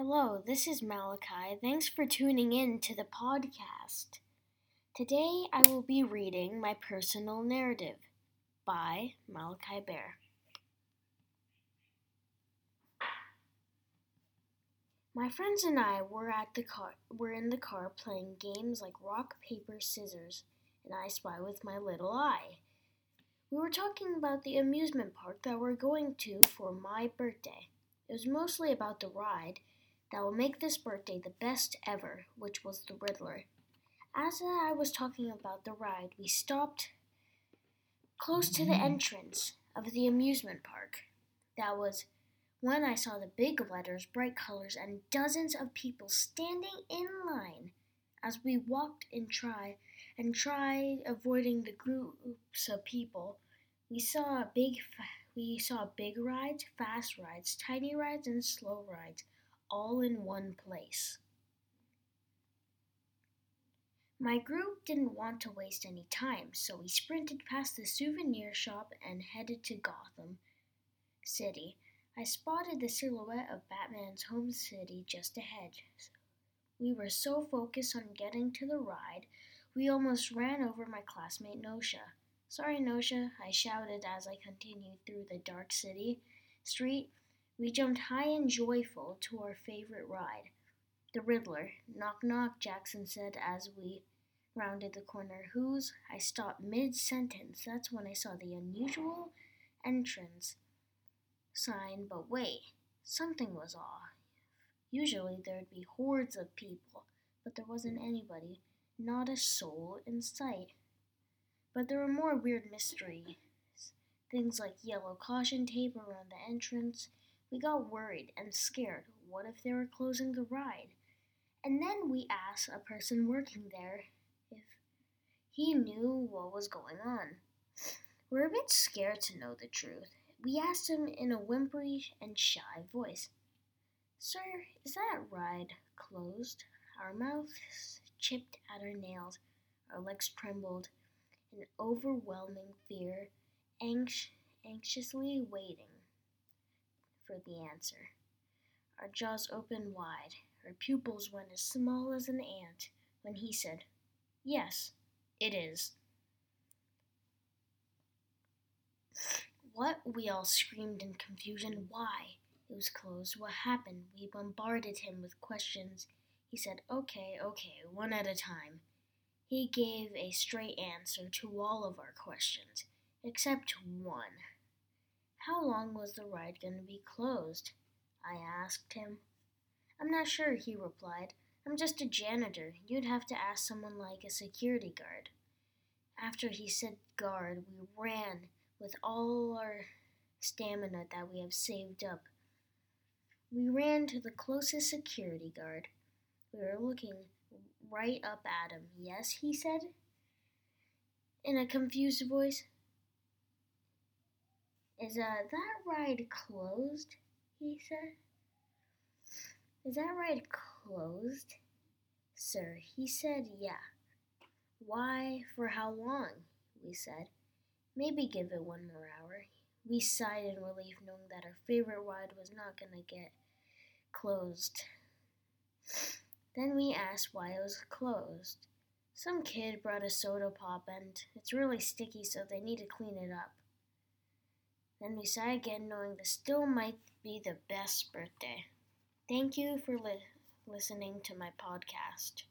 Hello, this is Malachi. Thanks for tuning in to the podcast. Today I will be reading my personal narrative by Malachi Bear. My friends and I were at the car were in the car playing games like rock, paper, scissors, and I spy with my little eye. We were talking about the amusement park that we're going to for my birthday. It was mostly about the ride that will make this birthday the best ever, which was the Riddler. As I was talking about the ride, we stopped close to the mm-hmm. entrance of the amusement park. That was when I saw the big letters, bright colors, and dozens of people standing in line. As we walked and tried and tried avoiding the groups of people, we saw big we saw big rides, fast rides, tiny rides, and slow rides all in one place. My group didn't want to waste any time, so we sprinted past the souvenir shop and headed to Gotham City. I spotted the silhouette of Batman's home city just ahead. We were so focused on getting to the ride, we almost ran over my classmate Nosha. Sorry, Nosha, I shouted as I continued through the dark city street. We jumped high and joyful to our favorite ride, the Riddler. Knock, knock, Jackson said as we rounded the corner. Whose? I stopped mid sentence. That's when I saw the unusual entrance sign, but wait, something was off. Usually there'd be hordes of people, but there wasn't anybody, not a soul in sight. But there were more weird mysteries. Things like yellow caution tape around the entrance, we got worried and scared. What if they were closing the ride? And then we asked a person working there if he knew what was going on. We're a bit scared to know the truth. We asked him in a whimpery and shy voice, Sir, is that ride closed? Our mouths chipped at our nails, our legs trembled in overwhelming fear, anx- anxiously waiting for the answer. Our jaws opened wide, our pupils went as small as an ant when he said, Yes, it is. What? We all screamed in confusion. Why? It was closed. What happened? We bombarded him with questions. He said, Okay, okay, one at a time. He gave a straight answer to all of our questions, except one. How long was the ride going to be closed? I asked him. I'm not sure, he replied. I'm just a janitor. You'd have to ask someone like a security guard. After he said guard, we ran with all our stamina that we have saved up. We ran to the closest security guard. We were looking right up at him. Yes, he said in a confused voice. Is uh, that ride closed? He said. Is that ride closed? Sir, he said, yeah. Why, for how long? We said. Maybe give it one more hour. We sighed in relief, knowing that our favorite ride was not going to get closed. Then we asked why it was closed. Some kid brought a soda pop and it's really sticky, so they need to clean it up. Then we sigh again, knowing this still might be the best birthday. Thank you for li- listening to my podcast.